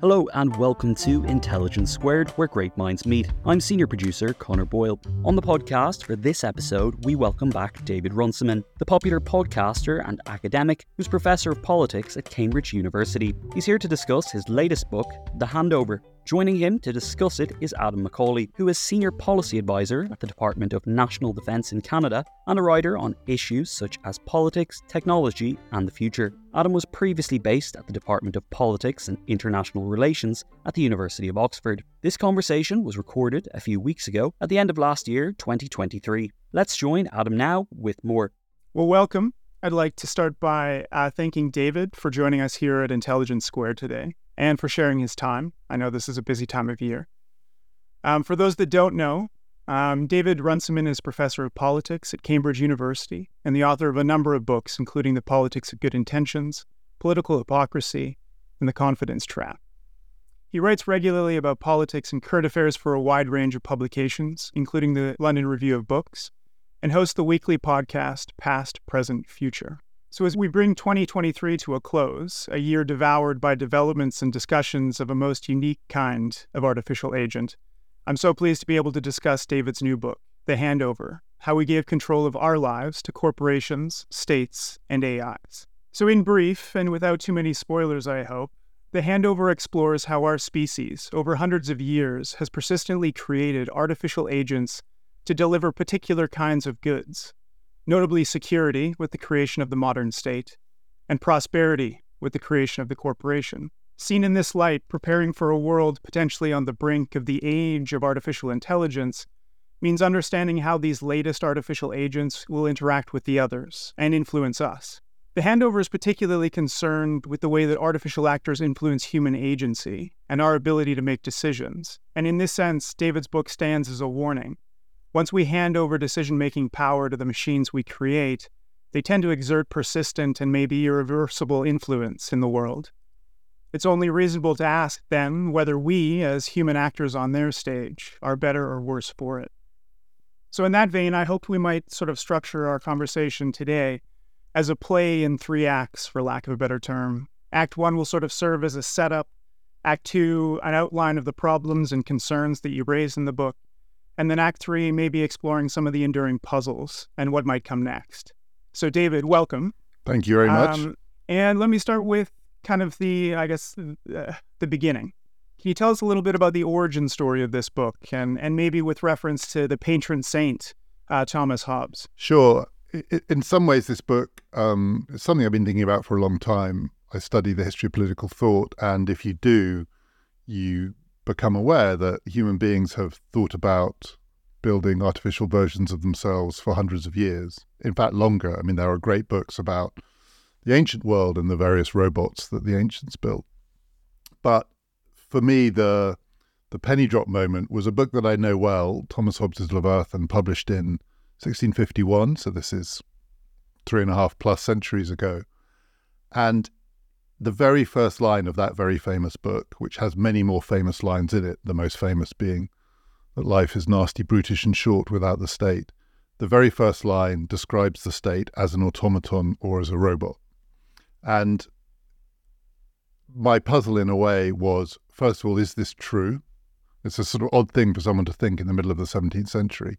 Hello and welcome to Intelligence Squared, where great minds meet. I'm senior producer Connor Boyle. On the podcast for this episode, we welcome back David Runciman, the popular podcaster and academic who's professor of politics at Cambridge University. He's here to discuss his latest book, The Handover Joining him to discuss it is Adam McCauley, who is Senior Policy Advisor at the Department of National Defence in Canada and a writer on issues such as politics, technology, and the future. Adam was previously based at the Department of Politics and International Relations at the University of Oxford. This conversation was recorded a few weeks ago at the end of last year, 2023. Let's join Adam now with more. Well, welcome. I'd like to start by uh, thanking David for joining us here at Intelligence Squared today and for sharing his time. I know this is a busy time of year. Um, for those that don't know, um, David Runciman is professor of politics at Cambridge University and the author of a number of books, including The Politics of Good Intentions, Political Hypocrisy, and The Confidence Trap. He writes regularly about politics and current affairs for a wide range of publications, including the London Review of Books, and hosts the weekly podcast Past, Present, Future. So, as we bring 2023 to a close, a year devoured by developments and discussions of a most unique kind of artificial agent, I'm so pleased to be able to discuss David's new book, The Handover How We Gave Control of Our Lives to Corporations, States, and AIs. So, in brief, and without too many spoilers, I hope, The Handover explores how our species, over hundreds of years, has persistently created artificial agents to deliver particular kinds of goods notably security with the creation of the modern state, and prosperity with the creation of the corporation. Seen in this light, preparing for a world potentially on the brink of the age of artificial intelligence means understanding how these latest artificial agents will interact with the others and influence us. The handover is particularly concerned with the way that artificial actors influence human agency and our ability to make decisions. And in this sense, David's book stands as a warning once we hand over decision making power to the machines we create, they tend to exert persistent and maybe irreversible influence in the world. It's only reasonable to ask then whether we, as human actors on their stage, are better or worse for it. So, in that vein, I hoped we might sort of structure our conversation today as a play in three acts, for lack of a better term. Act one will sort of serve as a setup, Act two, an outline of the problems and concerns that you raise in the book, and then Act Three, maybe exploring some of the enduring puzzles and what might come next. So, David, welcome. Thank you very much. Um, and let me start with kind of the, I guess, uh, the beginning. Can you tell us a little bit about the origin story of this book and, and maybe with reference to the patron saint, uh, Thomas Hobbes? Sure. In some ways, this book um, is something I've been thinking about for a long time. I study the history of political thought, and if you do, you become aware that human beings have thought about building artificial versions of themselves for hundreds of years. In fact, longer. I mean, there are great books about the ancient world and the various robots that the ancients built. But for me, the the penny drop moment was a book that I know well, Thomas Hobbes' Leviathan, published in 1651. So this is three and a half plus centuries ago. And the very first line of that very famous book, which has many more famous lines in it, the most famous being that life is nasty, brutish, and short without the state. The very first line describes the state as an automaton or as a robot. And my puzzle, in a way, was first of all, is this true? It's a sort of odd thing for someone to think in the middle of the 17th century.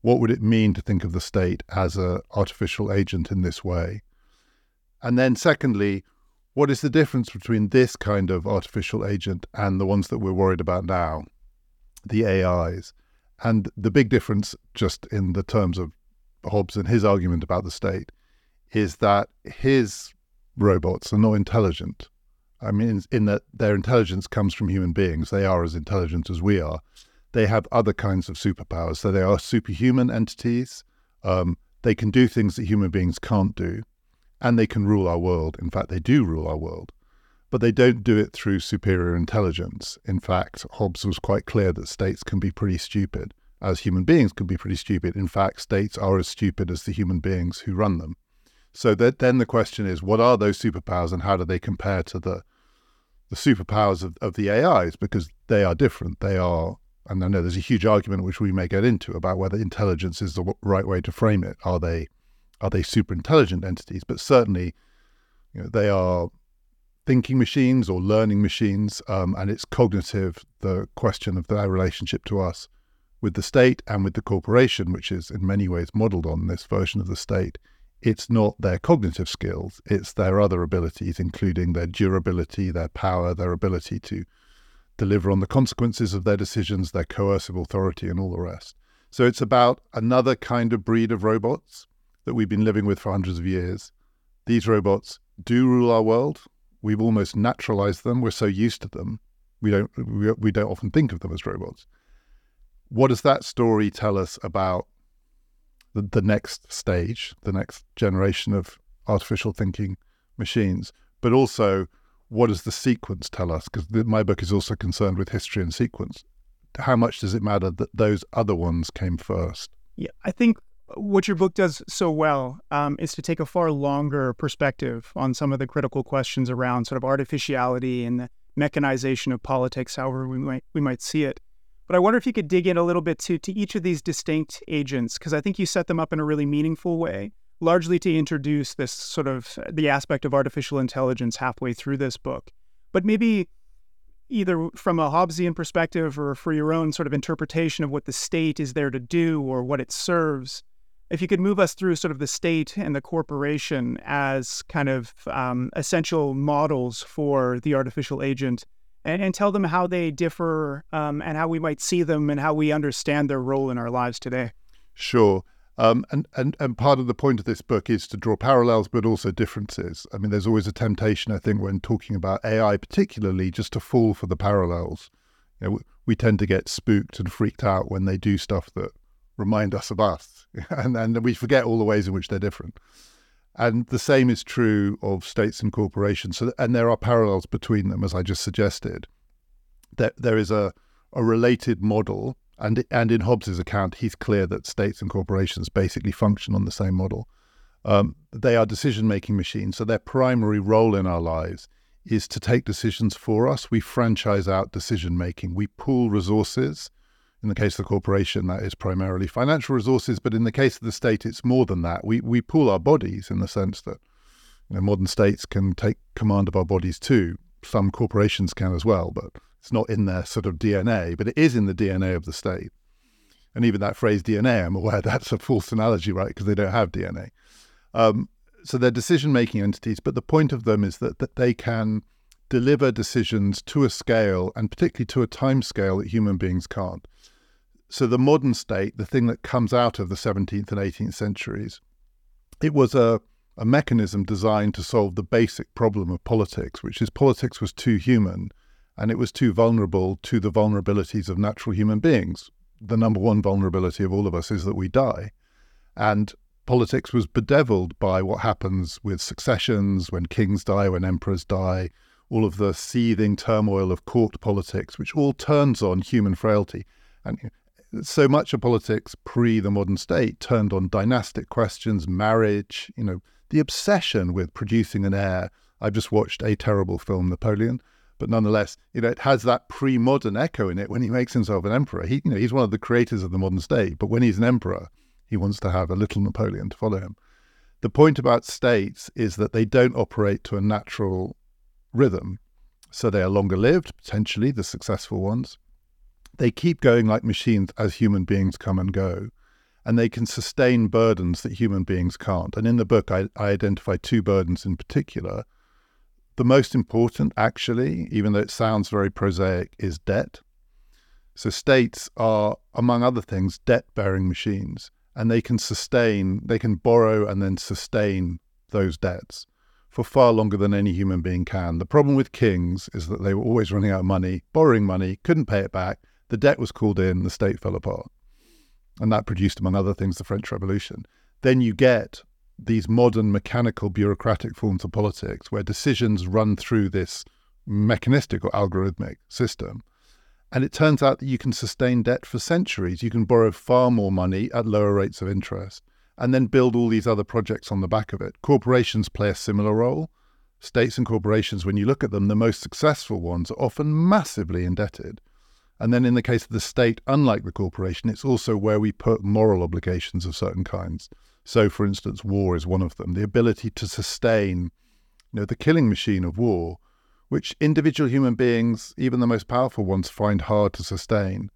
What would it mean to think of the state as an artificial agent in this way? And then, secondly, what is the difference between this kind of artificial agent and the ones that we're worried about now, the AIs? And the big difference, just in the terms of Hobbes and his argument about the state, is that his robots are not intelligent. I mean, in that their intelligence comes from human beings. They are as intelligent as we are. They have other kinds of superpowers. So they are superhuman entities. Um, they can do things that human beings can't do, and they can rule our world. In fact, they do rule our world. But they don't do it through superior intelligence. In fact, Hobbes was quite clear that states can be pretty stupid, as human beings can be pretty stupid. In fact, states are as stupid as the human beings who run them. So that then the question is, what are those superpowers and how do they compare to the the superpowers of, of the AIs? Because they are different. They are, and I know there's a huge argument which we may get into about whether intelligence is the right way to frame it. Are they are they super intelligent entities? But certainly, you know, they are thinking machines or learning machines, um, and it's cognitive. The question of their relationship to us with the state and with the corporation, which is in many ways modeled on this version of the state, it's not their cognitive skills, it's their other abilities, including their durability, their power, their ability to deliver on the consequences of their decisions, their coercive authority, and all the rest. So it's about another kind of breed of robots that we've been living with for hundreds of years. These robots do rule our world. We've almost naturalized them. We're so used to them. We don't we, we don't often think of them as robots. What does that story tell us about the, the next stage, the next generation of artificial thinking machines, but also what does the sequence tell us? Because my book is also concerned with history and sequence. How much does it matter that those other ones came first? Yeah, I think what your book does so well um, is to take a far longer perspective on some of the critical questions around sort of artificiality and the mechanization of politics, however we might we might see it. But I wonder if you could dig in a little bit to, to each of these distinct agents, because I think you set them up in a really meaningful way, largely to introduce this sort of the aspect of artificial intelligence halfway through this book. But maybe either from a Hobbesian perspective or for your own sort of interpretation of what the state is there to do or what it serves, if you could move us through sort of the state and the corporation as kind of um, essential models for the artificial agent and, and tell them how they differ um, and how we might see them and how we understand their role in our lives today. Sure. Um, and, and, and part of the point of this book is to draw parallels, but also differences. I mean, there's always a temptation, I think, when talking about AI, particularly, just to fall for the parallels. You know, we tend to get spooked and freaked out when they do stuff that remind us of us, and, and we forget all the ways in which they're different. And the same is true of states and corporations. So, and there are parallels between them, as I just suggested. That there is a, a related model, and and in Hobbes's account, he's clear that states and corporations basically function on the same model. Um, they are decision-making machines, so their primary role in our lives is to take decisions for us. We franchise out decision making. We pool resources in the case of the corporation, that is primarily financial resources, but in the case of the state, it's more than that. We we pool our bodies in the sense that you know, modern states can take command of our bodies too. Some corporations can as well, but it's not in their sort of DNA, but it is in the DNA of the state. And even that phrase DNA, I'm aware that's a false analogy, right? Because they don't have DNA. Um, so they're decision making entities, but the point of them is that, that they can deliver decisions to a scale and particularly to a time scale that human beings can't. So the modern state, the thing that comes out of the 17th and 18th centuries, it was a, a mechanism designed to solve the basic problem of politics, which is politics was too human and it was too vulnerable to the vulnerabilities of natural human beings. The number one vulnerability of all of us is that we die. And politics was bedeviled by what happens with successions, when kings die, when emperors die, all of the seething turmoil of court politics, which all turns on human frailty. And so much of politics pre the modern state turned on dynastic questions, marriage, you know, the obsession with producing an heir. I've just watched a terrible film, Napoleon, but nonetheless, you know, it has that pre-modern echo in it when he makes himself an emperor. He, you know, he's one of the creators of the modern state, but when he's an emperor, he wants to have a little Napoleon to follow him. The point about states is that they don't operate to a natural rhythm. So they are longer lived, potentially the successful ones they keep going like machines as human beings come and go. And they can sustain burdens that human beings can't. And in the book, I, I identify two burdens in particular. The most important, actually, even though it sounds very prosaic, is debt. So states are, among other things, debt bearing machines, and they can sustain, they can borrow and then sustain those debts for far longer than any human being can. The problem with kings is that they were always running out of money, borrowing money, couldn't pay it back. The debt was called in, the state fell apart. And that produced, among other things, the French Revolution. Then you get these modern mechanical bureaucratic forms of politics where decisions run through this mechanistic or algorithmic system. And it turns out that you can sustain debt for centuries. You can borrow far more money at lower rates of interest and then build all these other projects on the back of it. Corporations play a similar role. States and corporations, when you look at them, the most successful ones are often massively indebted. And then in the case of the state, unlike the corporation, it's also where we put moral obligations of certain kinds. So, for instance, war is one of them. The ability to sustain, you know, the killing machine of war, which individual human beings, even the most powerful ones, find hard to sustain.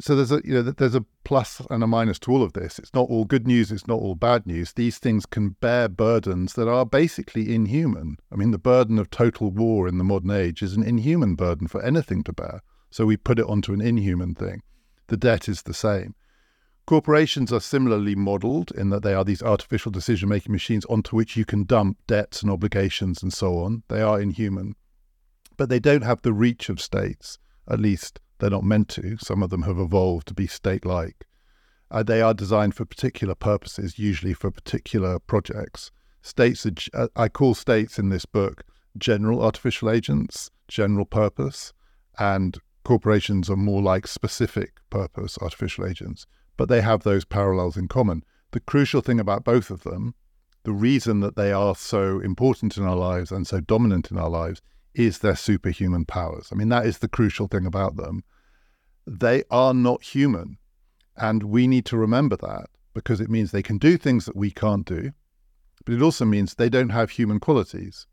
So there's a you know there's a plus and a minus to all of this. It's not all good news. It's not all bad news. These things can bear burdens that are basically inhuman. I mean, the burden of total war in the modern age is an inhuman burden for anything to bear. So we put it onto an inhuman thing. The debt is the same. Corporations are similarly modeled in that they are these artificial decision making machines onto which you can dump debts and obligations and so on. They are inhuman, but they don't have the reach of states. At least they're not meant to. Some of them have evolved to be state like. Uh, they are designed for particular purposes, usually for particular projects. States, are, uh, I call states in this book general artificial agents, general purpose, and corporations are more like specific purpose artificial agents but they have those parallels in common. The crucial thing about both of them, the reason that they are so important in our lives and so dominant in our lives, is their superhuman powers. I mean, that is the crucial thing about them. They are not human. And we need to remember that because it means they can do things that we can't do. But it also means they don't have human qualities.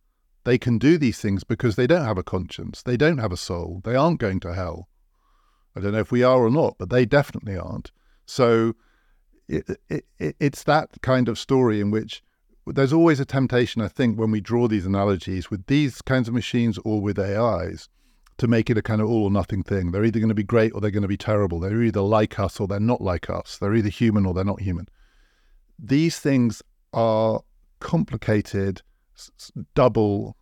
They can do these things because they don't have a conscience. They don't have a soul. They aren't going to hell. I don't know if we are or not, but they definitely aren't. So it, it, it, it's that kind of story in which there's always a temptation, I think, when we draw these analogies with these kinds of machines or with AIs to make it a kind of all or nothing thing. They're either going to be great or they're going to be terrible. They're either like us or they're not like us. They're either human or they're not human. These things are complicated, double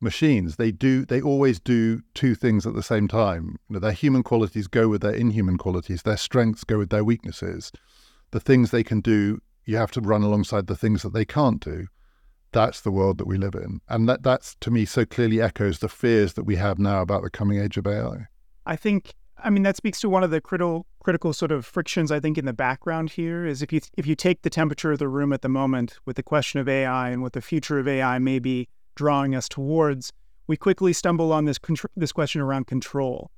machines. They do. They always do two things at the same time. You know, their human qualities go with their inhuman qualities. Their strengths go with their weaknesses. The things they can do, you have to run alongside the things that they can't do. That's the world that we live in, and that that's to me so clearly echoes the fears that we have now about the coming age of AI. I think. I mean, that speaks to one of the critical critical sort of frictions I think in the background here is if you if you take the temperature of the room at the moment with the question of AI and what the future of AI may be drawing us towards, we quickly stumble on this this question around control.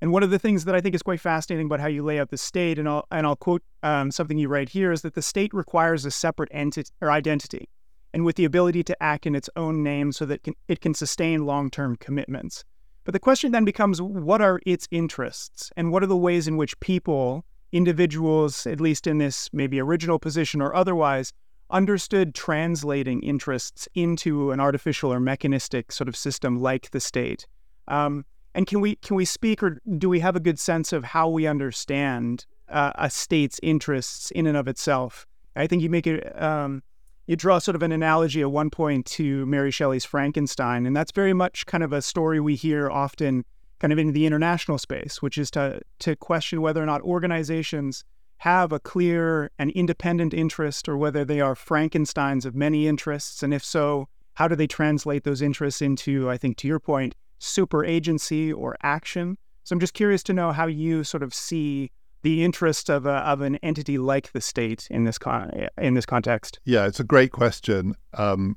And one of the things that I think is quite fascinating about how you lay out the state, and I'll and I'll quote um, something you write here, is that the state requires a separate entity or identity, and with the ability to act in its own name, so that can, it can sustain long-term commitments. But the question then becomes, what are its interests, and what are the ways in which people, individuals, at least in this maybe original position or otherwise, understood translating interests into an artificial or mechanistic sort of system like the state. Um, and can we can we speak or do we have a good sense of how we understand uh, a state's interests in and of itself? I think you make it um, you draw sort of an analogy at one point to Mary Shelley's Frankenstein, and that's very much kind of a story we hear often, kind of in the international space, which is to to question whether or not organizations have a clear and independent interest or whether they are Frankensteins of many interests. And if so, how do they translate those interests into, I think, to your point, super agency or action? So I'm just curious to know how you sort of see the interest of, a, of an entity like the state in this con- in this context. Yeah, it's a great question. Um,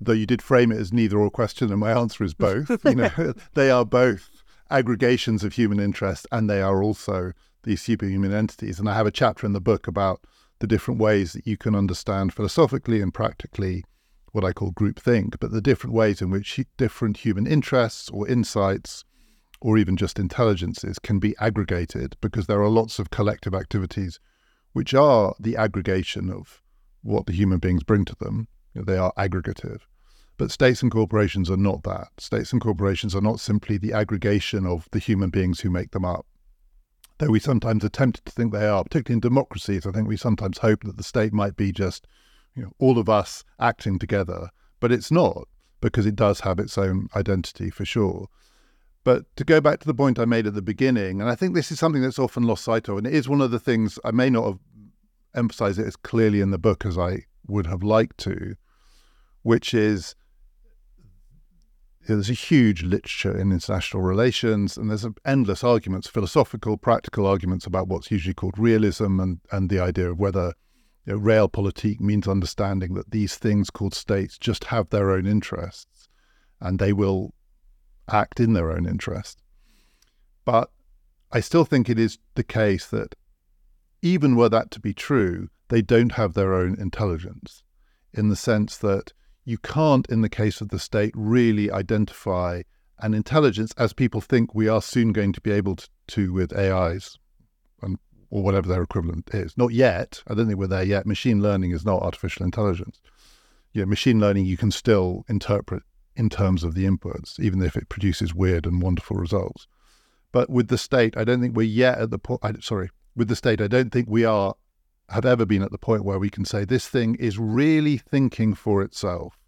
though you did frame it as neither or question, and my answer is both. you know, they are both aggregations of human interest, and they are also these superhuman entities. And I have a chapter in the book about the different ways that you can understand philosophically and practically what I call groupthink, but the different ways in which different human interests or insights or even just intelligences can be aggregated because there are lots of collective activities which are the aggregation of what the human beings bring to them. They are aggregative. But states and corporations are not that. States and corporations are not simply the aggregation of the human beings who make them up. Though we sometimes attempt to think they are, particularly in democracies, I think we sometimes hope that the state might be just you know, all of us acting together. But it's not, because it does have its own identity for sure. But to go back to the point I made at the beginning, and I think this is something that's often lost sight of, and it is one of the things I may not have emphasized it as clearly in the book as I would have liked to, which is there's a huge literature in international relations, and there's endless arguments, philosophical, practical arguments about what's usually called realism and, and the idea of whether you know, realpolitik means understanding that these things called states just have their own interests and they will act in their own interest. But I still think it is the case that even were that to be true, they don't have their own intelligence in the sense that you can't, in the case of the state, really identify an intelligence as people think we are soon going to be able to, to with AIs and, or whatever their equivalent is. Not yet. I don't think we're there yet. Machine learning is not artificial intelligence. Yeah, machine learning you can still interpret in terms of the inputs, even if it produces weird and wonderful results. But with the state, I don't think we're yet at the point. Sorry, with the state, I don't think we are have ever been at the point where we can say this thing is really thinking for itself.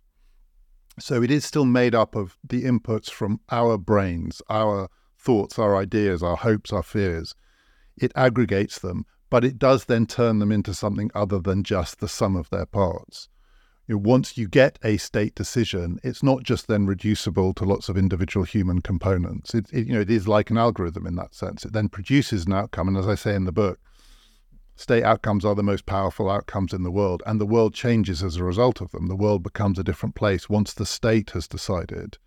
So it is still made up of the inputs from our brains, our thoughts, our ideas, our hopes, our fears. It aggregates them, but it does then turn them into something other than just the sum of their parts. Once you get a state decision, it's not just then reducible to lots of individual human components. It, it, you know, it is like an algorithm in that sense. It then produces an outcome, and as I say in the book, state outcomes are the most powerful outcomes in the world, and the world changes as a result of them. The world becomes a different place once the state has decided,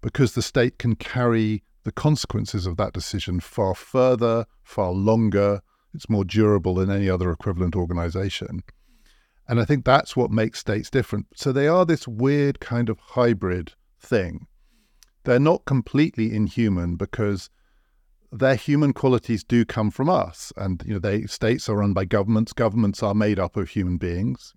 because the state can carry the consequences of that decision far further, far longer. It's more durable than any other equivalent organization. And I think that's what makes states different. So they are this weird kind of hybrid thing. They're not completely inhuman because their human qualities do come from us. And you know, they states are run by governments. Governments are made up of human beings.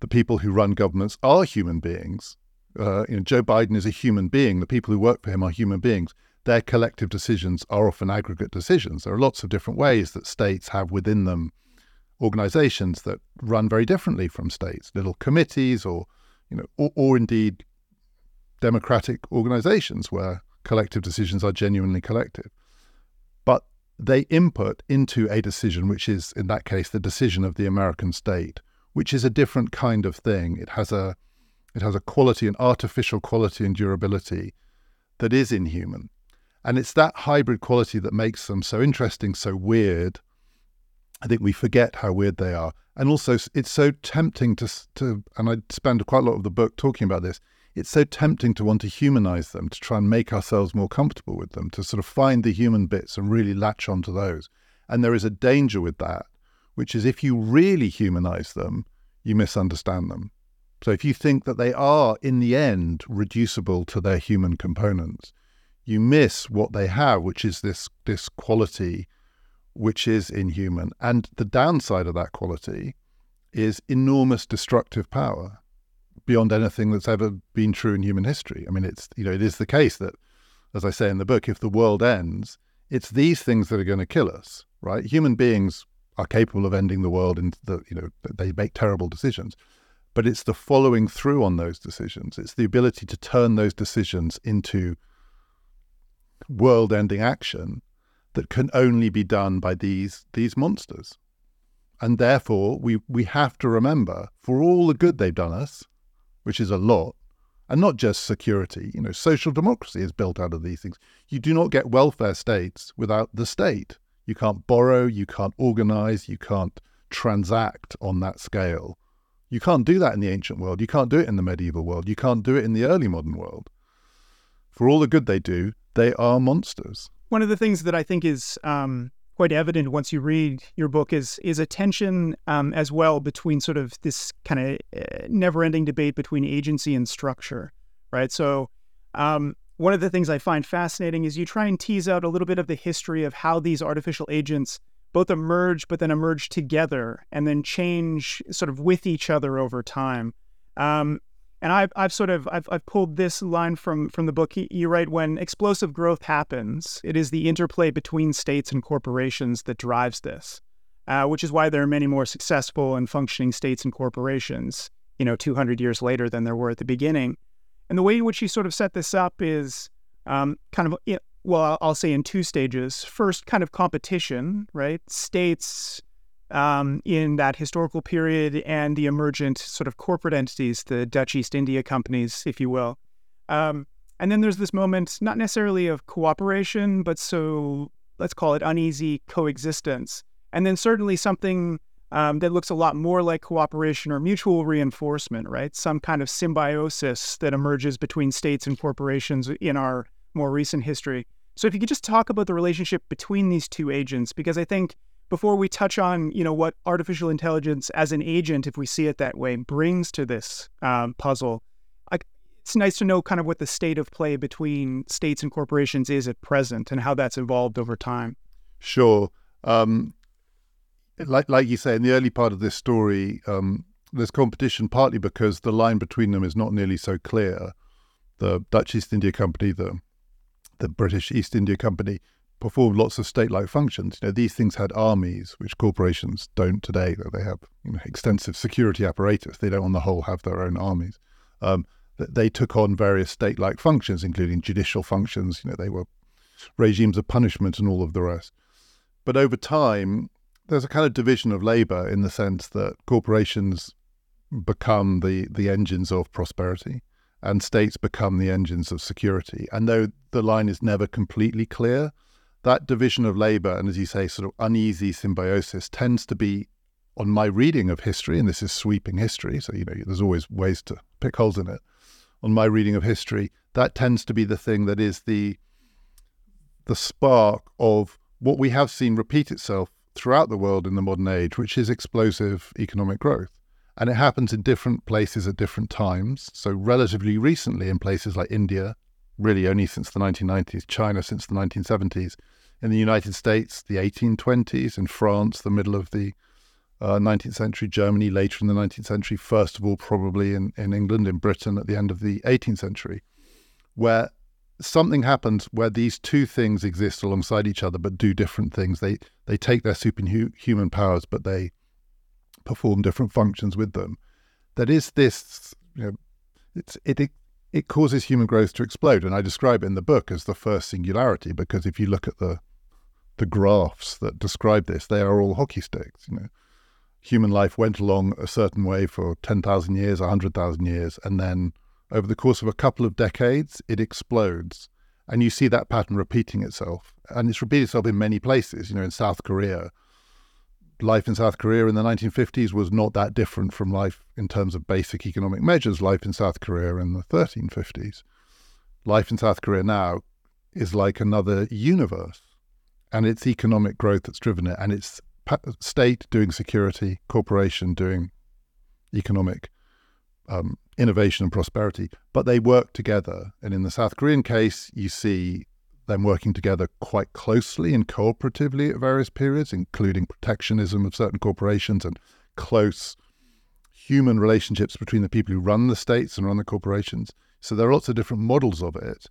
The people who run governments are human beings. Uh, you know, Joe Biden is a human being. The people who work for him are human beings. Their collective decisions are often aggregate decisions. There are lots of different ways that states have within them organizations that run very differently from states, little committees or, you know, or, or indeed democratic organizations where collective decisions are genuinely collective but they input into a decision, which is in that case the decision of the American state, which is a different kind of thing. It has a it has a quality, an artificial quality and durability that is inhuman. And it's that hybrid quality that makes them so interesting, so weird. I think we forget how weird they are. And also, it's so tempting to, to and I spend quite a lot of the book talking about this, it's so tempting to want to humanize them, to try and make ourselves more comfortable with them, to sort of find the human bits and really latch onto those. And there is a danger with that, which is if you really humanize them, you misunderstand them. So if you think that they are, in the end, reducible to their human components, you miss what they have, which is this this quality which is inhuman. And the downside of that quality is enormous destructive power beyond anything that's ever been true in human history. I mean, it's you know, it is the case that, as I say in the book, if the world ends, it's these things that are going to kill us, right? Human beings are capable of ending the world, and the you know they make terrible decisions, but it's the following through on those decisions. It's the ability to turn those decisions into world-ending action that can only be done by these these monsters. And therefore, we, we have to remember, for all the good they've done us, which is a lot, and not just security. You know, social democracy is built out of these things. You do not get welfare states without the state. You can't borrow, you can't organize, you can't transact on that scale. You can't do that in the ancient world. You can't do it in the medieval world. You can't do it in the early modern world. For all the good they do, they are monsters. One of the things that I think is um, quite evident once you read your book is is a tension um, as well between sort of this kind of uh, never-ending debate between agency and structure, right? So um, one of the things I find fascinating is you try and tease out a little bit of the history of how these artificial agents both emerge, but then emerge together and then change sort of with each other over time. Um, And I've, I've sort of I've, I've pulled this line from from the book. You write when explosive growth happens, it is the interplay between states and corporations that drives this, uh, which is why there are many more successful and functioning states and corporations, you know, 200 years later than there were at the beginning. And the way in which you sort of set this up is um, kind of well, I'll say in two stages. First, kind of competition, right? States um, in that historical period and the emergent sort of corporate entities, the Dutch East India companies, if you will. Um, and then there's this moment, not necessarily of cooperation, but so let's call it uneasy coexistence. And then certainly something um, that looks a lot more like cooperation or mutual reinforcement, right? Some kind of symbiosis that emerges between states and corporations in our more recent history. So if you could just talk about the relationship between these two agents, because I think before we touch on you know what artificial intelligence as an agent, if we see it that way, brings to this um, puzzle, I, it's nice to know kind of what the state of play between states and corporations is at present and how that's evolved over time. Sure. Um, like like you say, in the early part of this story, um, there's competition partly because the line between them is not nearly so clear. The Dutch East India Company, the the British East India Company performed lots of state-like functions. You know, these things had armies, which corporations don't today. They have you know, extensive security apparatus. They don't, on the whole, have their own armies. Um, they took on various state-like functions, including judicial functions. You know, they were regimes of punishment and all of the rest. But over time, there's a kind of division of labor in the sense that corporations become the the engines of prosperity and states become the engines of security. And though the line is never completely clear, that division of labor and, as you say, sort of uneasy symbiosis tends to be, on my reading of history, and this is sweeping history, so you know there's always ways to pick holes in it. On my reading of history, that tends to be the thing that is the the spark of what we have seen repeat itself throughout the world in the modern age, which is explosive economic growth. And it happens in different places at different times. So, relatively recently, in places like India, really only since the 1990s, China since the 1970s, in the United States, the 1820s, in France, the middle of the uh, 19th century, Germany later in the 19th century, first of all, probably in, in England, in Britain at the end of the 18th century, where something happens where these two things exist alongside each other but do different things. They they take their superhuman powers, but they perform different functions with them. That is this, you know, it's it it causes human growth to explode. And I describe it in the book as the first singularity because if you look at the the graphs that describe this, they are all hockey sticks. You know, human life went along a certain way for ten thousand years, hundred thousand years, and then over the course of a couple of decades, it explodes. And you see that pattern repeating itself. And it's repeated itself in many places. You know, in South Korea, life in South Korea in the 1950s was not that different from life in terms of basic economic measures, life in South Korea in the 1350s. Life in South Korea now is like another universe, and it's economic growth that's driven it, and it's state doing security, corporation doing economic um, innovation and prosperity, but they work together. And in the South Korean case, you see them working together quite closely and cooperatively at various periods, including protectionism of certain corporations and close human relationships between the people who run the states and run the corporations. So there are lots of different models of it.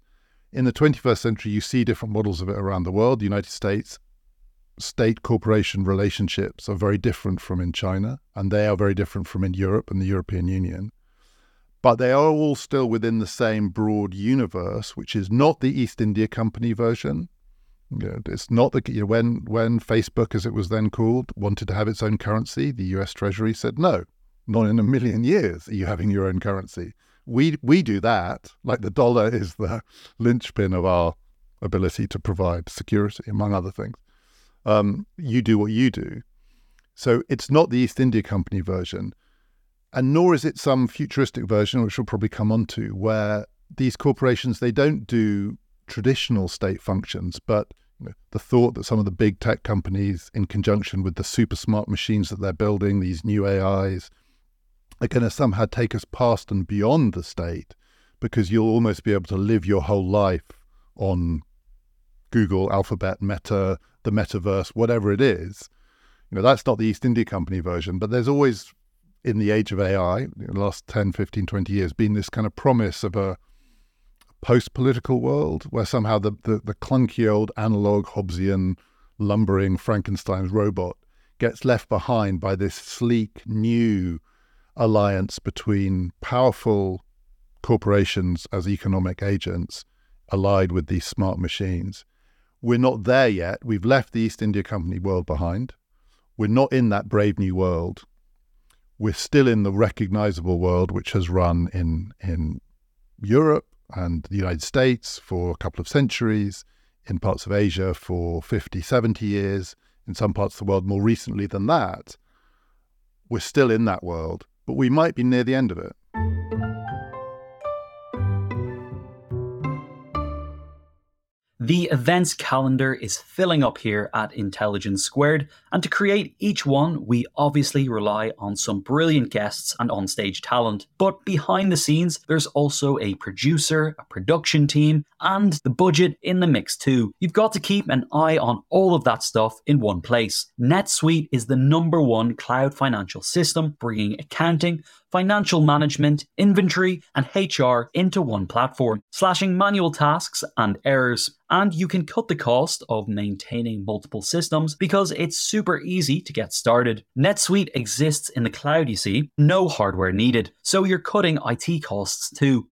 In the 21st century, you see different models of it around the world. The United States, state corporation relationships are very different from in China, and they are very different from in Europe and the European Union but they are all still within the same broad universe, which is not the East India Company version. it's not the you know, when when Facebook, as it was then called, wanted to have its own currency, the U.S. Treasury said no, not in a million years are you having your own currency. We we do that. Like the dollar is the linchpin of our ability to provide security, among other things. Um, you do what you do. So it's not the East India Company version and nor is it some futuristic version, which we'll probably come on to, where these corporations they don't do traditional state functions, but the thought that some of the big tech companies, in conjunction with the super smart machines that they're building, these new AIs, are going to somehow take us past and beyond the state, because you'll almost be able to live your whole life on Google, Alphabet, Meta, the metaverse, whatever it is. You know, that's not the East India Company version, but there's always in the age of AI, the last 10, 15, 20 years, been this kind of promise of a post political world where somehow the, the, the clunky old analog Hobbesian lumbering Frankenstein's robot gets left behind by this sleek new alliance between powerful corporations as economic agents allied with these smart machines. We're not there yet. We've left the East India Company world behind. We're not in that brave new world. We're still in the recognizable world which has run in in Europe and the United States for a couple of centuries, in parts of Asia for 50, 70 years, in some parts of the world more recently than that. We're still in that world, but we might be near the end of it. The events calendar is filling up here at Intelligence Squared, and to create each one, we obviously rely on some brilliant guests and onstage talent. But behind the scenes, there's also a producer, a production team, and the budget in the mix too. You've got to keep an eye on all of that stuff in one place. NetSuite is the number one cloud financial system, bringing accounting, financial management, inventory, and HR into one platform, slashing manual tasks and errors. And you can cut the cost of maintaining multiple systems because it's super easy to get started. NetSuite exists in the cloud, you see, no hardware needed, so you're cutting IT costs too.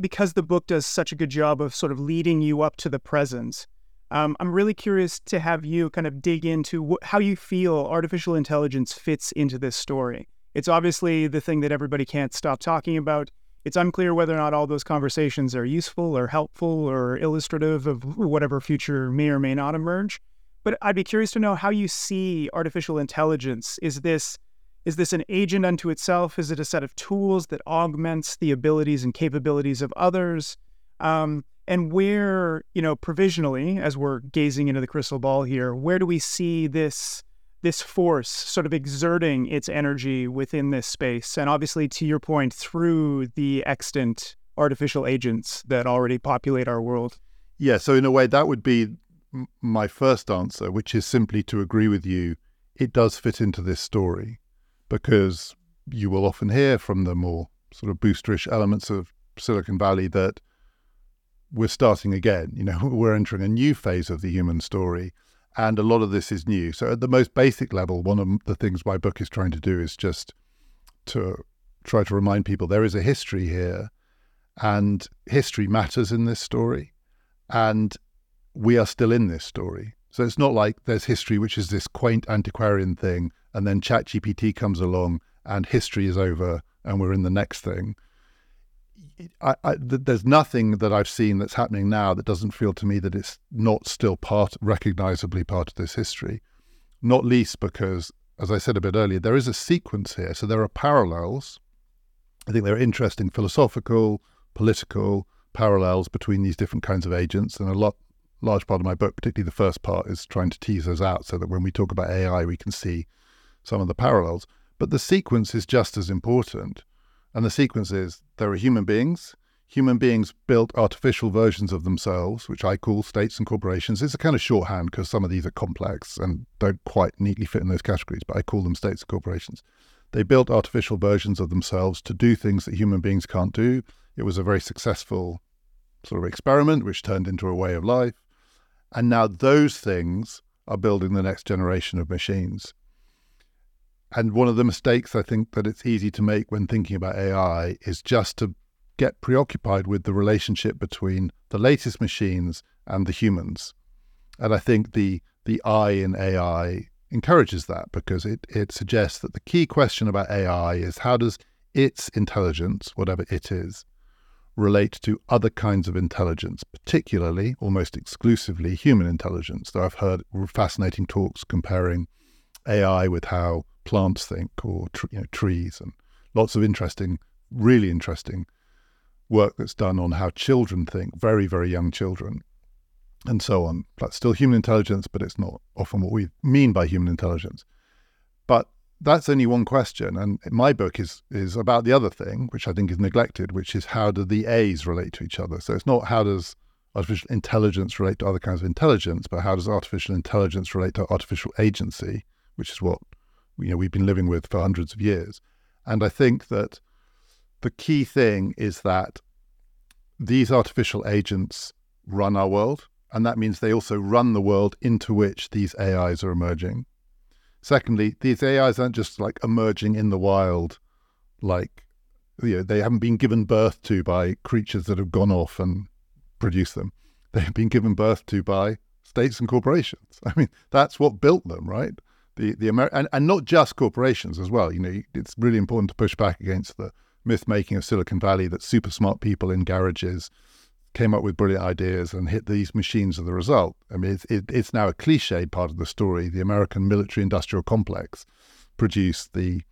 because the book does such a good job of sort of leading you up to the present, um, I'm really curious to have you kind of dig into wh- how you feel artificial intelligence fits into this story. It's obviously the thing that everybody can't stop talking about. It's unclear whether or not all those conversations are useful or helpful or illustrative of whatever future may or may not emerge. But I'd be curious to know how you see artificial intelligence. Is this is this an agent unto itself? Is it a set of tools that augments the abilities and capabilities of others? Um, and where, you know, provisionally, as we're gazing into the crystal ball here, where do we see this this force sort of exerting its energy within this space? And obviously, to your point, through the extant artificial agents that already populate our world. Yeah. So in a way, that would be my first answer, which is simply to agree with you. It does fit into this story because you will often hear from the more sort of boosterish elements of Silicon Valley that we're starting again. You know, we're entering a new phase of the human story, and a lot of this is new. So, at the most basic level, one of the things my book is trying to do is just to try to remind people there is a history here, and history matters in this story, and we are still in this story. So it's not like there's history, which is this quaint antiquarian thing, and then ChatGPT comes along and history is over and we're in the next thing. I, I, th- there's nothing that I've seen that's happening now that doesn't feel to me that it's not still part, recognizably part of this history. Not least because, as I said a bit earlier, there is a sequence here. So there are parallels. I think there are interesting philosophical, political parallels between these different kinds of agents, and a lot large part of my book, particularly the first part, is trying to tease those out so that when we talk about AI, we can see some of the parallels. But the sequence is just as important. And the sequence is there are human beings. Human beings built artificial versions of themselves, which I call states and corporations. It's a kind of shorthand because some of these are complex and don't quite neatly fit in those categories, but I call them states and corporations. They built artificial versions of themselves to do things that human beings can't do. It was a very successful sort of experiment, which turned into a way of life. And now those things are building the next generation of machines. And one of the mistakes I think that it's easy to make when thinking about AI is just to get preoccupied with the relationship between the latest machines and the humans. And I think the the I in AI encourages that because it, it suggests that the key question about AI is how does its intelligence, whatever it is, relate to other kinds of intelligence, particularly, almost exclusively, human intelligence. Though I've heard fascinating talks comparing AI with how plants think or you know, trees and lots of interesting, really interesting work that's done on how children think, very, very young children, and so on. That's still human intelligence, but it's not often what we mean by human intelligence. That's only one question. And my book is is about the other thing, which I think is neglected, which is how do the A's relate to each other? So it's not how does artificial intelligence relate to other kinds of intelligence, but how does artificial intelligence relate to artificial agency, which is what you know we've been living with for hundreds of years. And I think that the key thing is that these artificial agents run our world, and that means they also run the world into which these AIs are emerging. Secondly, these AIs aren't just like emerging in the wild, like you know, they haven't been given birth to by creatures that have gone off and produced them. They have been given birth to by states and corporations. I mean, that's what built them, right? The the Amer- and, and not just corporations as well. You know, it's really important to push back against the myth making of Silicon Valley that super smart people in garages came up with brilliant ideas and hit these machines as the result. I mean, it's, it, it's now a cliched part of the story. The American military industrial complex produced the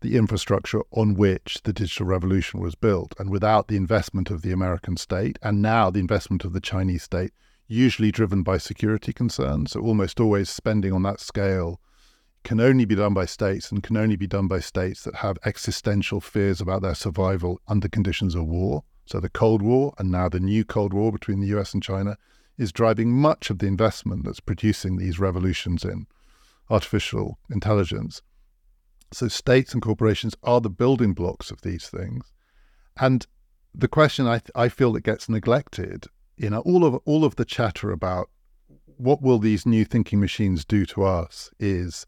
the infrastructure on which the digital revolution was built. And without the investment of the American state and now the investment of the Chinese state, usually driven by security concerns, so almost always spending on that scale can only be done by states and can only be done by states that have existential fears about their survival under conditions of war. So the Cold War and now the new Cold War between the US and China is driving much of the investment that's producing these revolutions in artificial intelligence. So states and corporations are the building blocks of these things. And the question I, th- I feel that gets neglected in all of all of the chatter about what will these new thinking machines do to us is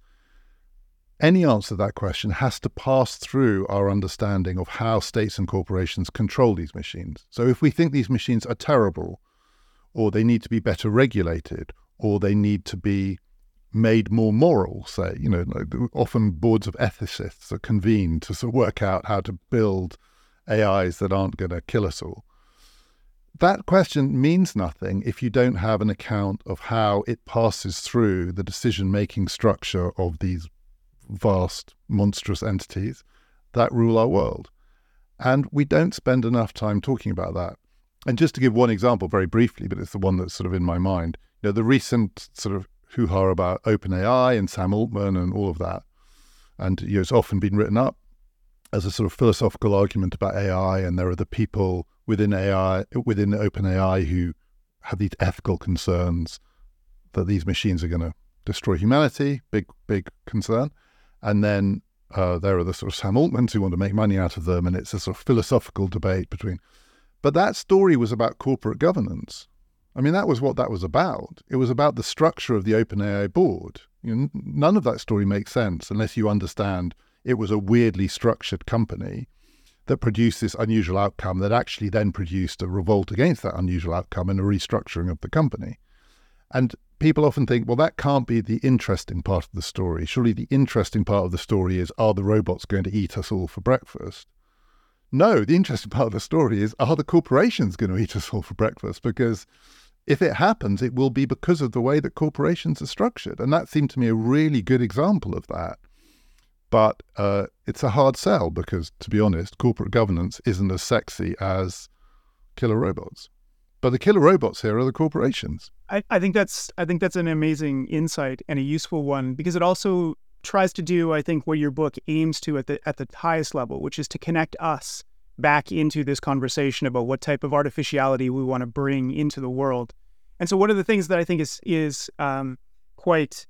any answer to that question has to pass through our understanding of how states and corporations control these machines. So if we think these machines are terrible, or they need to be better regulated, or they need to be made more moral, say, you know, often boards of ethicists are convened to sort of work out how to build AIs that aren't going to kill us all. That question means nothing if you don't have an account of how it passes through the decision making structure of these vast, monstrous entities that rule our world. And we don't spend enough time talking about that. And just to give one example very briefly, but it's the one that's sort of in my mind, you know, the recent sort of hoo-ha about OpenAI and Sam Altman and all of that. And you know, it's often been written up as a sort of philosophical argument about AI, and there are the people within AI, within OpenAI, who have these ethical concerns that these machines are going to destroy humanity. Big, big concern. And then uh, there are the sort of Sam Altmans who want to make money out of them, and it's a sort of philosophical debate between. But that story was about corporate governance. I mean, that was what that was about. It was about the structure of the OpenAI board. You know, none of that story makes sense unless you understand it was a weirdly structured company that produced this unusual outcome that actually then produced a revolt against that unusual outcome and a restructuring of the company. And people often think, well, that can't be the interesting part of the story. Surely the interesting part of the story is, are the robots going to eat us all for breakfast? No, the interesting part of the story is, are the corporations going to eat us all for breakfast? Because if it happens, it will be because of the way that corporations are structured. And that seemed to me a really good example of that. But uh, it's a hard sell because, to be honest, corporate governance isn't as sexy as killer robots. But the killer robots here are the corporations. I, I think that's I think that's an amazing insight and a useful one because it also tries to do, I think, what your book aims to at the at the highest level, which is to connect us back into this conversation about what type of artificiality we want to bring into the world. And so, one of the things that I think is is um, quite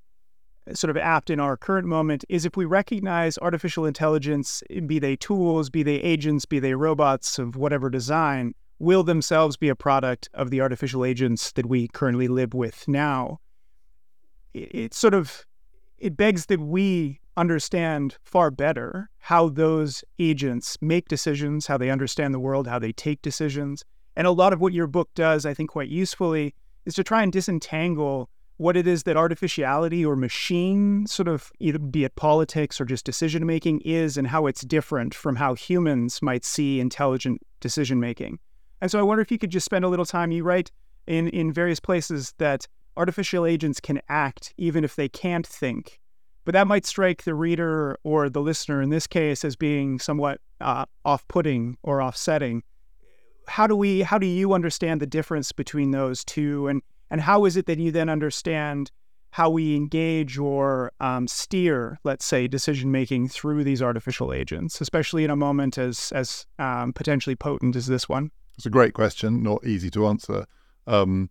sort of apt in our current moment is if we recognize artificial intelligence, be they tools, be they agents, be they robots of whatever design, will themselves be a product of the artificial agents that we currently live with now. It, it sort of it begs that we understand far better how those agents make decisions, how they understand the world, how they take decisions. And a lot of what your book does, I think, quite usefully, is to try and disentangle what it is that artificiality or machine, sort of either be it politics or just decision making, is and how it's different from how humans might see intelligent decision making. And so I wonder if you could just spend a little time. You write in, in various places that artificial agents can act even if they can't think. But that might strike the reader or the listener in this case as being somewhat uh, off putting or offsetting. how do we how do you understand the difference between those two and and how is it that you then understand how we engage or um, steer, let's say, decision making through these artificial agents, especially in a moment as as um, potentially potent as this one? It's a great question, not easy to answer. Um,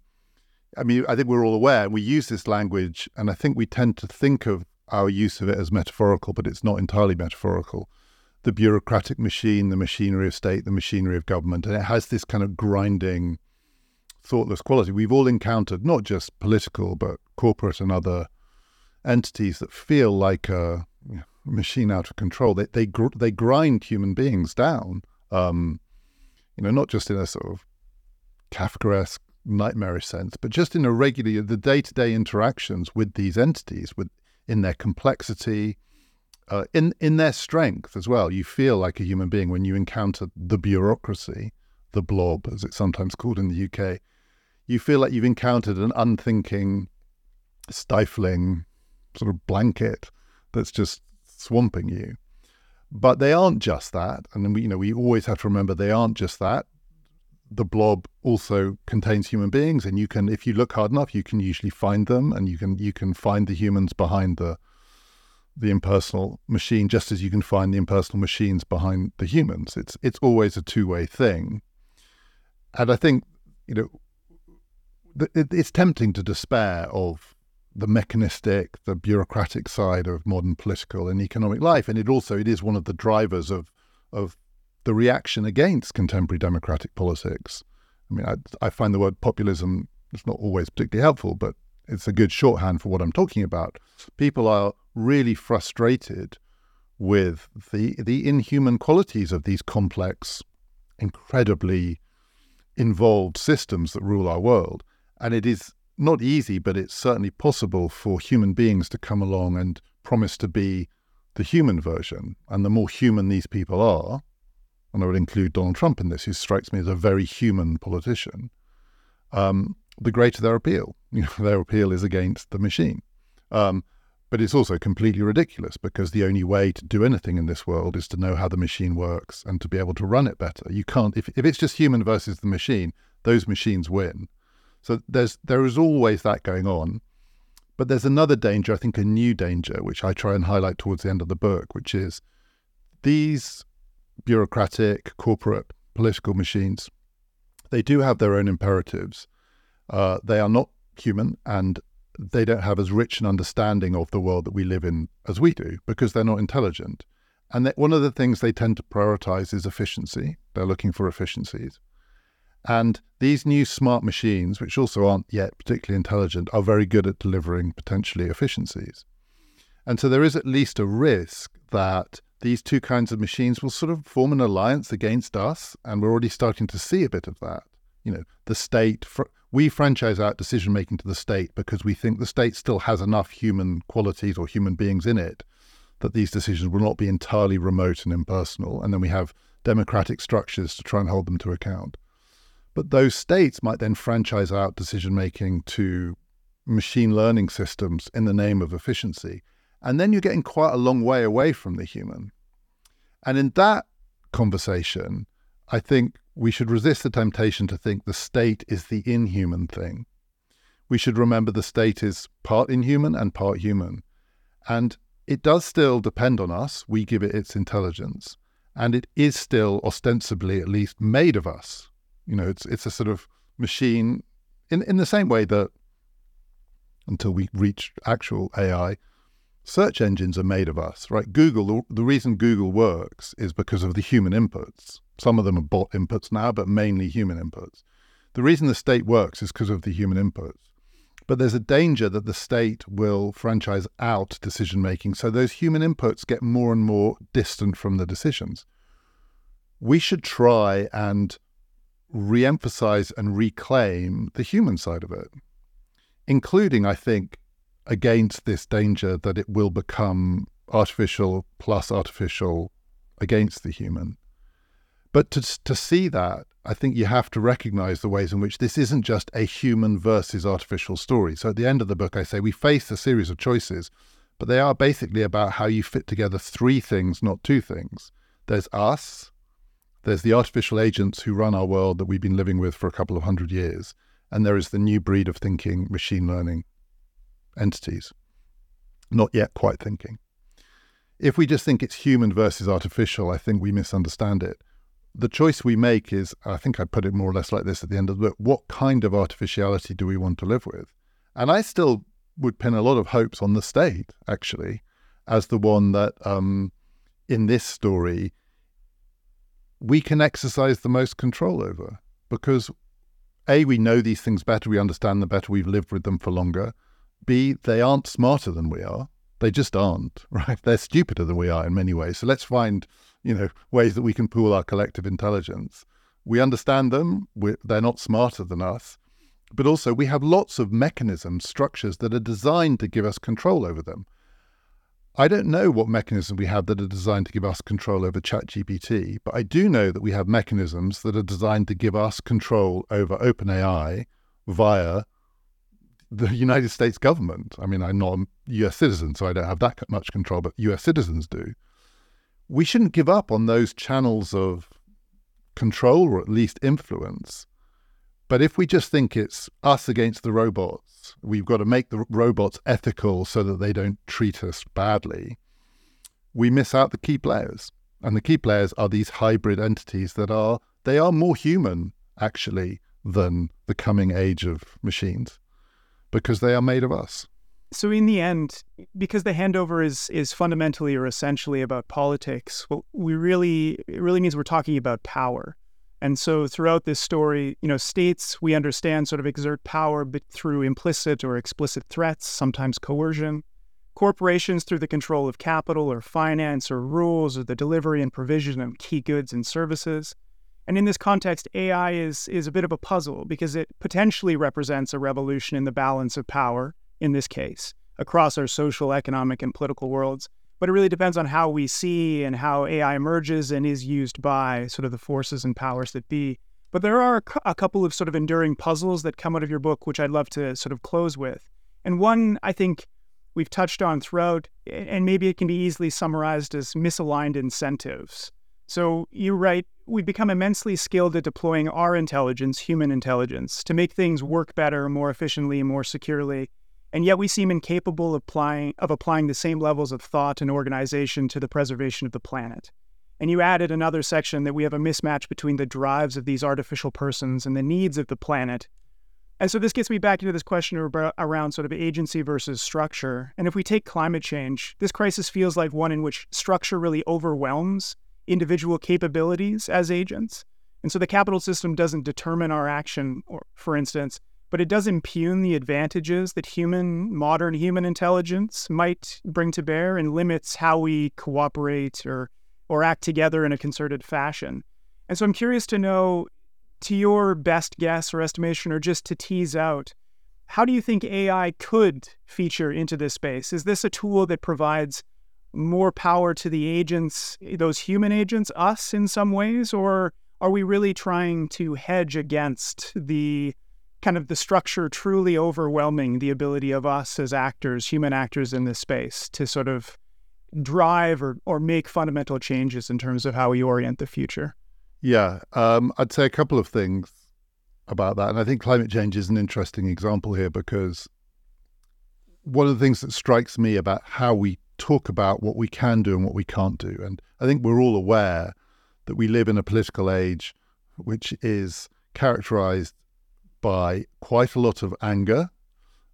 I mean, I think we're all aware, we use this language, and I think we tend to think of our use of it as metaphorical, but it's not entirely metaphorical. The bureaucratic machine, the machinery of state, the machinery of government, and it has this kind of grinding, thoughtless quality. We've all encountered not just political, but corporate and other entities that feel like a machine out of control. They they gr- they grind human beings down. Um, you know, not just in a sort of Kafkaesque nightmarish sense, but just in a regular the day to day interactions with these entities, with in their complexity, uh, in in their strength as well. You feel like a human being when you encounter the bureaucracy, the blob, as it's sometimes called in the UK. You feel like you've encountered an unthinking, stifling sort of blanket that's just swamping you. But they aren't just that, and we, you know we always have to remember they aren't just that. The blob also contains human beings and you can if you look hard enough you can usually find them and you can you can find the humans behind the the impersonal machine just as you can find the impersonal machines behind the humans. It's it's always a two-way thing. And i think you know it's tempting to despair of the mechanistic the bureaucratic side of modern political and economic life and it also it is one of the drivers of of the reaction against contemporary democratic politics. I mean, I, I find the word populism is not always particularly helpful, but it's a good shorthand for what I'm talking about. People are really frustrated with the the inhuman qualities of these complex, incredibly involved systems that rule our world. And it is not easy, but it's certainly possible for human beings to come along and promise to be the human version. And the more human these people are, and I would include Donald Trump in this, who strikes me as a very human politician, um, the greater their appeal. You know, their appeal is against the machine. Um, but it's also completely ridiculous because the only way to do anything in this world is to know how the machine works and to be able to run it better. You can't if, if it's just human versus the machine, those machines win. So there's there is always that going on. But there's another danger, I think a new danger, which I try and highlight towards the end of the book, which is these bureaucratic, corporate, political machines. They do have their own imperatives. Uh, they are not human and they don't have as rich an understanding of the world that we live in as we do because they're not intelligent. And one of the things they tend to prioritize is efficiency. They're looking for efficiencies. And these new smart machines, which also aren't yet particularly intelligent, are very good at delivering potentially efficiencies. And so there is at least a risk that these two kinds of machines will sort of form an alliance against us, and we're already starting to see a bit of that. You know, the state, fr- we franchise out decision making to the state because we think the state still has enough human qualities or human beings in it that these decisions will not be entirely remote and impersonal. And then we have democratic structures to try and hold them to account. But those states might then franchise out decision making to machine learning systems in the name of efficiency. And then you're getting quite a long way away from the human. And in that conversation, I think we should resist the temptation to think the state is the inhuman thing. We should remember the state is part inhuman and part human. And it does still depend on us. We give it its intelligence. And it is still ostensibly, at least, made of us. You know, it's it's a sort of machine in, in the same way that until we reach actual AI, search engines are made of us, right? Google, the reason Google works is because of the human inputs. Some of them are bot inputs now, but mainly human inputs. The reason the state works is because of the human inputs. But there's a danger that the state will franchise out decision making. So those human inputs get more and more distant from the decisions. We should try and re emphasize and reclaim the human side of it, including, I think, against this danger that it will become artificial plus artificial against the human. But to, to see that, I think you have to recognize the ways in which this isn't just a human versus artificial story. So at the end of the book, I say we face a series of choices, but they are basically about how you fit together three things, not two things. There's us, There's the artificial agents who run our world that we've been living with for a couple of hundred years. And there is the new breed of thinking machine learning entities, not yet quite thinking. If we just think it's human versus artificial, I think we misunderstand it. The choice we make is, I think I put it more or less like this at the end of the book what kind of artificiality do we want to live with? And I still would pin a lot of hopes on the state, actually, as the one that um, in this story we can exercise the most control over because A, we know these things better, we understand them better, we've lived with them for longer. B, they aren't smarter than we are. They just aren't, right? They're stupider than we are in many ways. So let's find, you know, ways that we can pool our collective intelligence. We understand them. they're not smarter than us. But also, we have lots of mechanisms, structures that are designed to give us control over them. I don't know what mechanisms we have that are designed to give us control over ChatGPT, but I do know that we have mechanisms that are designed to give us control over OpenAI via the United States government. I mean, I'm not a US citizen, so I don't have that much control, but US citizens do. We shouldn't give up on those channels of control or at least influence. But if we just think it's us against the robots, we've got to make the robots ethical so that they don't treat us badly, we miss out the key players. And the key players are these hybrid entities that are, they are more human, actually, than the coming age of machines because they are made of us. So in the end, because the handover is is fundamentally or essentially about politics, we really it really means we're talking about power. And so throughout this story, you know, states we understand sort of exert power through implicit or explicit threats, sometimes coercion. Corporations through the control of capital or finance or rules or the delivery and provision of key goods and services. And in this context, AI is, is a bit of a puzzle because it potentially represents a revolution in the balance of power, in this case, across our social, economic, and political worlds. But it really depends on how we see and how AI emerges and is used by sort of the forces and powers that be. But there are a couple of sort of enduring puzzles that come out of your book, which I'd love to sort of close with. And one I think we've touched on throughout, and maybe it can be easily summarized as misaligned incentives. So you write, "We've become immensely skilled at deploying our intelligence, human intelligence, to make things work better, more efficiently, more securely. And yet we seem incapable of applying, of applying the same levels of thought and organization to the preservation of the planet. And you added another section that we have a mismatch between the drives of these artificial persons and the needs of the planet. And so this gets me back into this question around sort of agency versus structure. And if we take climate change, this crisis feels like one in which structure really overwhelms individual capabilities as agents. And so the capital system doesn't determine our action, or, for instance, but it does impugn the advantages that human, modern human intelligence might bring to bear and limits how we cooperate or, or act together in a concerted fashion. And so I'm curious to know, to your best guess or estimation, or just to tease out, how do you think AI could feature into this space? Is this a tool that provides more power to the agents, those human agents, us in some ways, or are we really trying to hedge against the kind of the structure truly overwhelming the ability of us as actors, human actors in this space, to sort of drive or, or make fundamental changes in terms of how we orient the future? Yeah, um, I'd say a couple of things about that. And I think climate change is an interesting example here because one of the things that strikes me about how we talk about what we can do and what we can't do. And I think we're all aware that we live in a political age which is characterized by quite a lot of anger,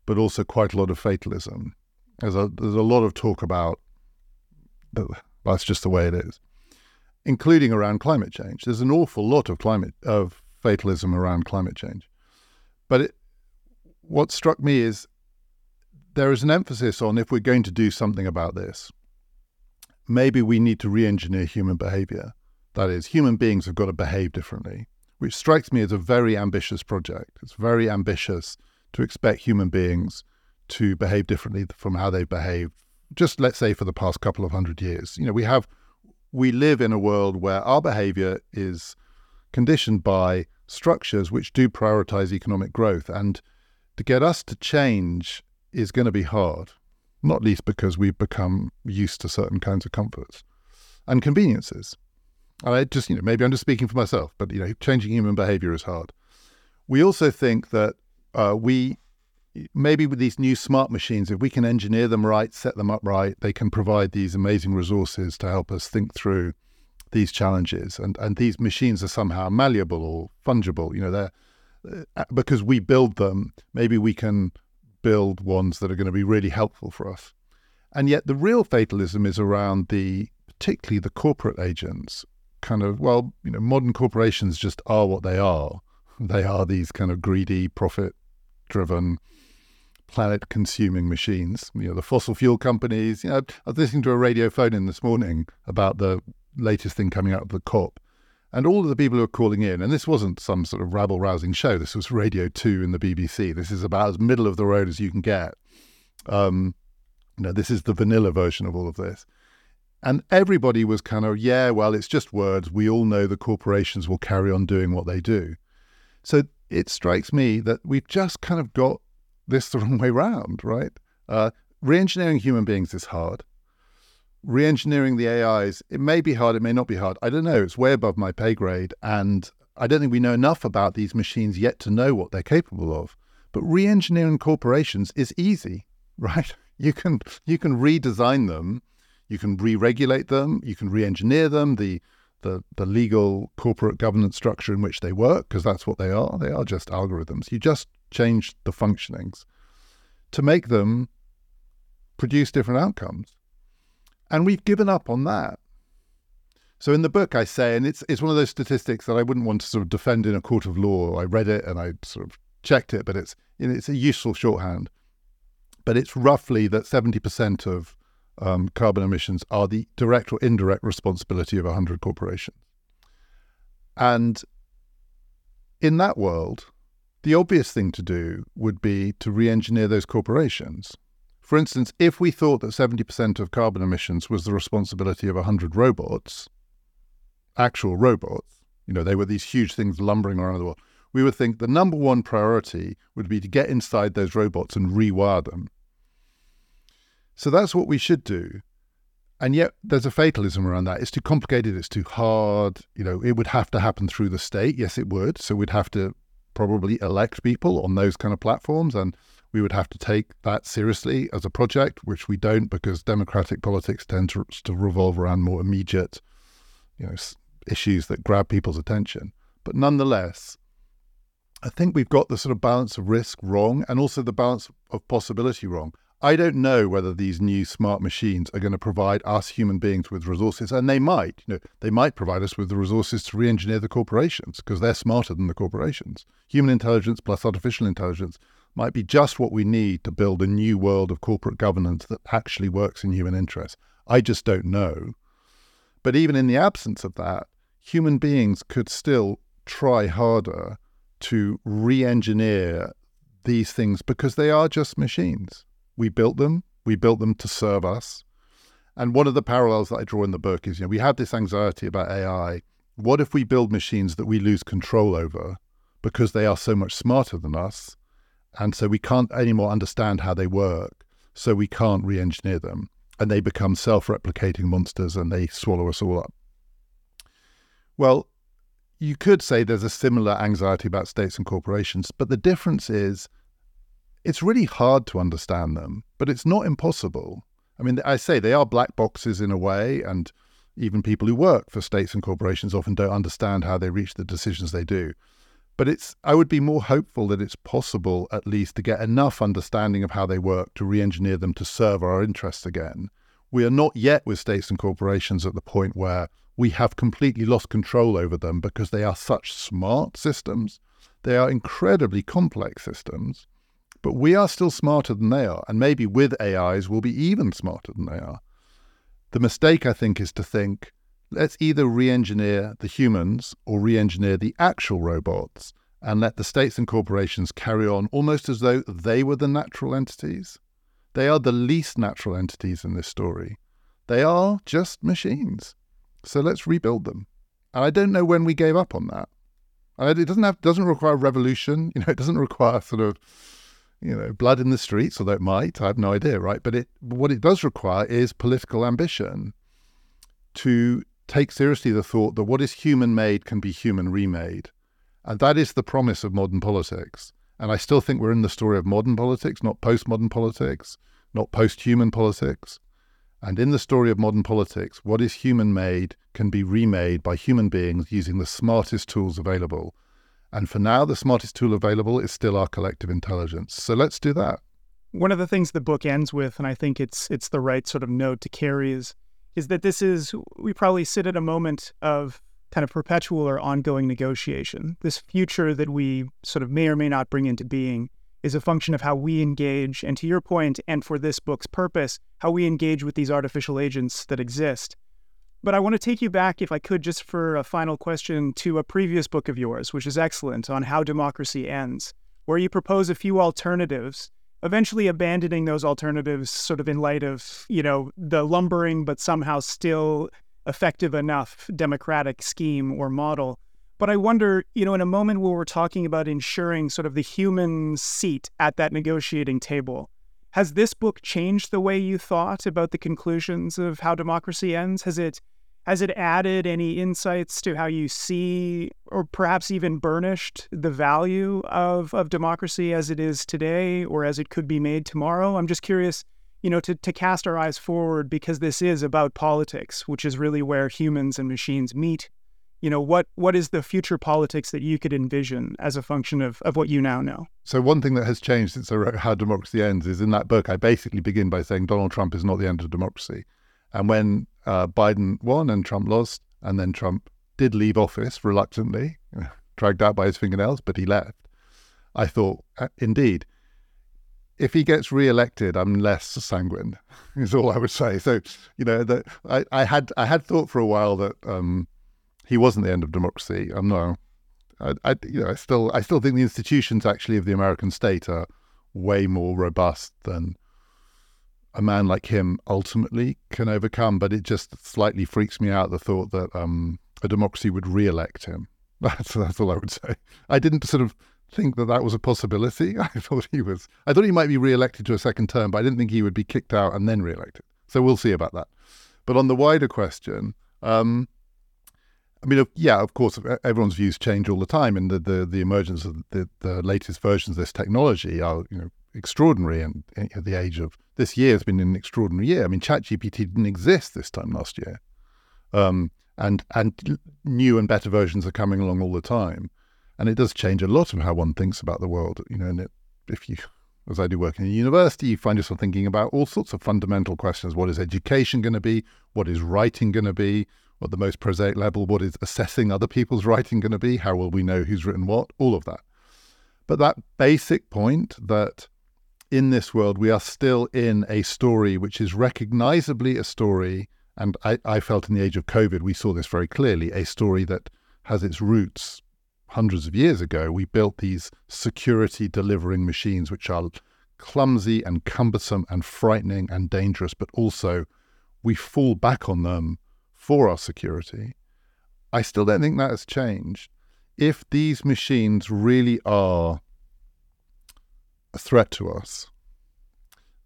but also quite a lot of fatalism. There's a, there's a lot of talk about that, that's just the way it is, including around climate change. There's an awful lot of climate of fatalism around climate change. But it, what struck me is there is an emphasis on if we're going to do something about this, maybe we need to re engineer human behavior. That is, human beings have got to behave differently, which strikes me as a very ambitious project. It's very ambitious to expect human beings to behave differently from how they've behaved, just let's say for the past couple of hundred years. You know, we have, we live in a world where our behavior is conditioned by structures which do prioritize economic growth. And to get us to change is going to be hard, not least because we've become used to certain kinds of comforts and conveniences. And I just, you know, maybe I'm just speaking for myself, but, you know, changing human behavior is hard. We also think that uh, we, maybe with these new smart machines, if we can engineer them right, set them up right, they can provide these amazing resources to help us think through these challenges. And, and these machines are somehow malleable or fungible. You know, they're, uh, because we build them, maybe we can build ones that are going to be really helpful for us. And yet the real fatalism is around the, particularly the corporate agents, kind of, well, you know, modern corporations just are what they are. They are these kind of greedy, profit driven, planet consuming machines. You know, the fossil fuel companies, you know, I was listening to a radio phone in this morning about the latest thing coming out of the COP. And all of the people who are calling in, and this wasn't some sort of rabble rousing show, this was Radio 2 in the BBC. This is about as middle of the road as you can get. Um, you know, this is the vanilla version of all of this. And everybody was kind of, yeah, well, it's just words. We all know the corporations will carry on doing what they do. So it strikes me that we've just kind of got this the wrong way round, right? Uh, re-engineering human beings is hard re-engineering the AIs, it may be hard, it may not be hard. I don't know. It's way above my pay grade, and I don't think we know enough about these machines yet to know what they're capable of. But re-engineering corporations is easy, right? You can you can redesign them, you can re-regulate them, you can re-engineer them. The the, the legal corporate governance structure in which they work, because that's what they are. They are just algorithms. You just change the functionings to make them produce different outcomes. And we've given up on that. So in the book, I say, and it's it's one of those statistics that I wouldn't want to sort of defend in a court of law. I read it and I sort of checked it, but it's it's a useful shorthand. But it's roughly that seventy percent of um, carbon emissions are the direct or indirect responsibility of hundred corporations. And in that world, the obvious thing to do would be to re-engineer those corporations for instance, if we thought that 70% of carbon emissions was the responsibility of 100 robots, actual robots, you know, they were these huge things lumbering around the world, we would think the number one priority would be to get inside those robots and rewire them. So that's what we should do. And yet there's a fatalism around that. It's too complicated, it's too hard. You know, it would have to happen through the state. Yes, it would. So we'd have to probably elect people on those kind of platforms and we would have to take that seriously as a project, which we don't because democratic politics tends to, to revolve around more immediate, you know, issues that grab people's attention. But nonetheless, I think we've got the sort of balance of risk wrong and also the balance of possibility wrong. I don't know whether these new smart machines are going to provide us human beings with resources, and they might. You know, they might provide us with the resources to re-engineer the corporations because they're smarter than the corporations. Human intelligence plus artificial intelligence might be just what we need to build a new world of corporate governance that actually works in human interest. I just don't know. But even in the absence of that, human beings could still try harder to re engineer these things because they are just machines. We built them, we built them to serve us. And one of the parallels that I draw in the book is you know, we have this anxiety about AI. What if we build machines that we lose control over because they are so much smarter than us? And so we can't anymore understand how they work. So we can't re engineer them. And they become self replicating monsters and they swallow us all up. Well, you could say there's a similar anxiety about states and corporations, but the difference is it's really hard to understand them, but it's not impossible. I mean, I say they are black boxes in a way, and even people who work for states and corporations often don't understand how they reach the decisions they do. But it's I would be more hopeful that it's possible at least to get enough understanding of how they work to re-engineer them to serve our interests again. We are not yet with states and corporations at the point where we have completely lost control over them because they are such smart systems. They are incredibly complex systems, but we are still smarter than they are. And maybe with AIs, we'll be even smarter than they are. The mistake, I think, is to think let's either re engineer the humans or re engineer the actual robots and let the states and corporations carry on almost as though they were the natural entities. They are the least natural entities in this story. They are just machines. So let's rebuild them. And I don't know when we gave up on that. And it doesn't have doesn't require revolution. You know, it doesn't require sort of you know blood in the streets, although it might. I have no idea, right? But it what it does require is political ambition to take seriously the thought that what is human made can be human remade. And that is the promise of modern politics. And I still think we're in the story of modern politics, not postmodern politics, not post human politics. And in the story of modern politics, what is human made can be remade by human beings using the smartest tools available. And for now, the smartest tool available is still our collective intelligence. So let's do that. One of the things the book ends with, and I think it's it's the right sort of note to carry, is is that this is we probably sit at a moment of kind of perpetual or ongoing negotiation. This future that we sort of may or may not bring into being is a function of how we engage, and to your point, and for this book's purpose, how we engage with these artificial agents that exist. But I want to take you back, if I could, just for a final question, to a previous book of yours, which is excellent, on how democracy ends, where you propose a few alternatives eventually abandoning those alternatives sort of in light of, you know, the lumbering but somehow still effective enough democratic scheme or model. But I wonder, you know, in a moment where we're talking about ensuring sort of the human seat at that negotiating table, has this book changed the way you thought about the conclusions of how democracy ends? Has it has it added any insights to how you see, or perhaps even burnished, the value of, of democracy as it is today or as it could be made tomorrow? I'm just curious, you know, to, to cast our eyes forward because this is about politics, which is really where humans and machines meet. You know, what what is the future politics that you could envision as a function of, of what you now know? So one thing that has changed since I wrote How Democracy Ends is in that book, I basically begin by saying Donald Trump is not the end of democracy. And when uh, Biden won and Trump lost, and then Trump did leave office reluctantly, dragged out by his fingernails, but he left. I thought, uh, indeed, if he gets re-elected, I'm less sanguine. Is all I would say. So, you know, that I, I had I had thought for a while that um, he wasn't the end of democracy. I'm no, I, I, you know, I still I still think the institutions actually of the American state are way more robust than a man like him ultimately can overcome. But it just slightly freaks me out the thought that um, a democracy would re-elect him. That's that's all I would say. I didn't sort of think that that was a possibility. I thought he was. I thought he might be re-elected to a second term, but I didn't think he would be kicked out and then re-elected. So we'll see about that. But on the wider question, um, I mean, yeah, of course, everyone's views change all the time, and the the, the emergence of the, the latest versions of this technology are you know extraordinary. And at the age of this year has been an extraordinary year. I mean, ChatGPT didn't exist this time last year, um, and and new and better versions are coming along all the time, and it does change a lot of how one thinks about the world. You know, and it, if you as I do work in a university, you find yourself thinking about all sorts of fundamental questions. What is education going to be? What is writing going to be? At the most prosaic level, what is assessing other people's writing going to be? How will we know who's written what? All of that. But that basic point that in this world, we are still in a story which is recognizably a story. And I, I, felt in the age of COVID, we saw this very clearly a story that has its roots hundreds of years ago. We built these security delivering machines, which are clumsy and cumbersome and frightening and dangerous, but also we fall back on them for our security. I still don't think that has changed. If these machines really are a threat to us,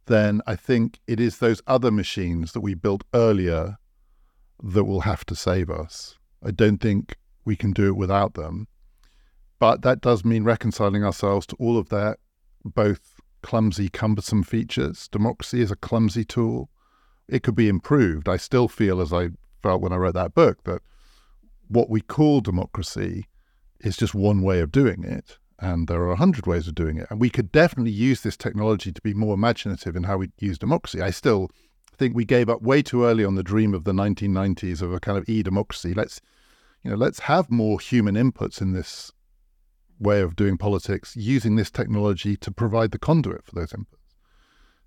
then I think it is those other machines that we built earlier that will have to save us. I don't think we can do it without them. But that does mean reconciling ourselves to all of their both clumsy, cumbersome features. Democracy is a clumsy tool. It could be improved. I still feel, as I felt when I wrote that book, that what we call democracy is just one way of doing it and there are a hundred ways of doing it. And we could definitely use this technology to be more imaginative in how we use democracy. I still think we gave up way too early on the dream of the 1990s of a kind of e-democracy. Let's, you know, let's have more human inputs in this way of doing politics using this technology to provide the conduit for those inputs.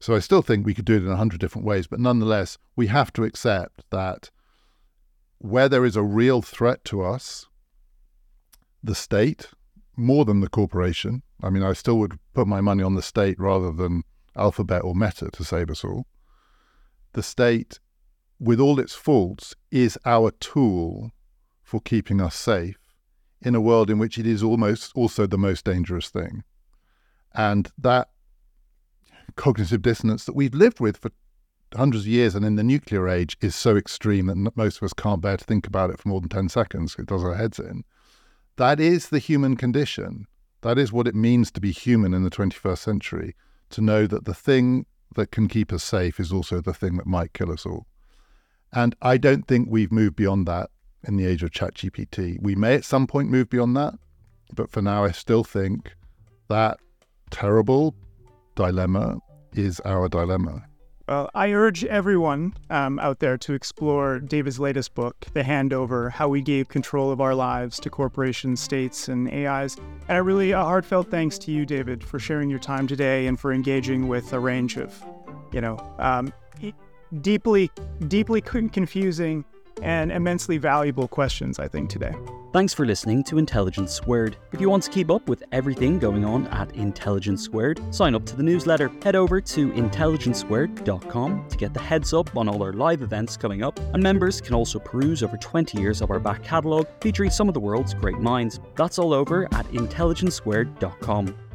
So I still think we could do it in a hundred different ways, but nonetheless, we have to accept that where there is a real threat to us, the state, more than the corporation. I mean, I still would put my money on the state rather than Alphabet or Meta to save us all. The state, with all its faults, is our tool for keeping us safe in a world in which it is almost also the most dangerous thing. And that cognitive dissonance that we've lived with for hundreds of years and in the nuclear age is so extreme that most of us can't bear to think about it for more than 10 seconds. It does our heads in. That is the human condition. That is what it means to be human in the 21st century, to know that the thing that can keep us safe is also the thing that might kill us all. And I don't think we've moved beyond that in the age of ChatGPT. We may at some point move beyond that, but for now, I still think that terrible dilemma is our dilemma. Well, I urge everyone um, out there to explore David's latest book, The Handover How We Gave Control of Our Lives to Corporations, States, and AIs. And I really a heartfelt thanks to you, David, for sharing your time today and for engaging with a range of, you know, um, deeply, deeply confusing and immensely valuable questions, I think, today. Thanks for listening to Intelligence Squared. If you want to keep up with everything going on at Intelligence Squared, sign up to the newsletter. Head over to intelligencesquared.com to get the heads up on all our live events coming up, and members can also peruse over 20 years of our back catalogue featuring some of the world's great minds. That's all over at intelligencesquared.com.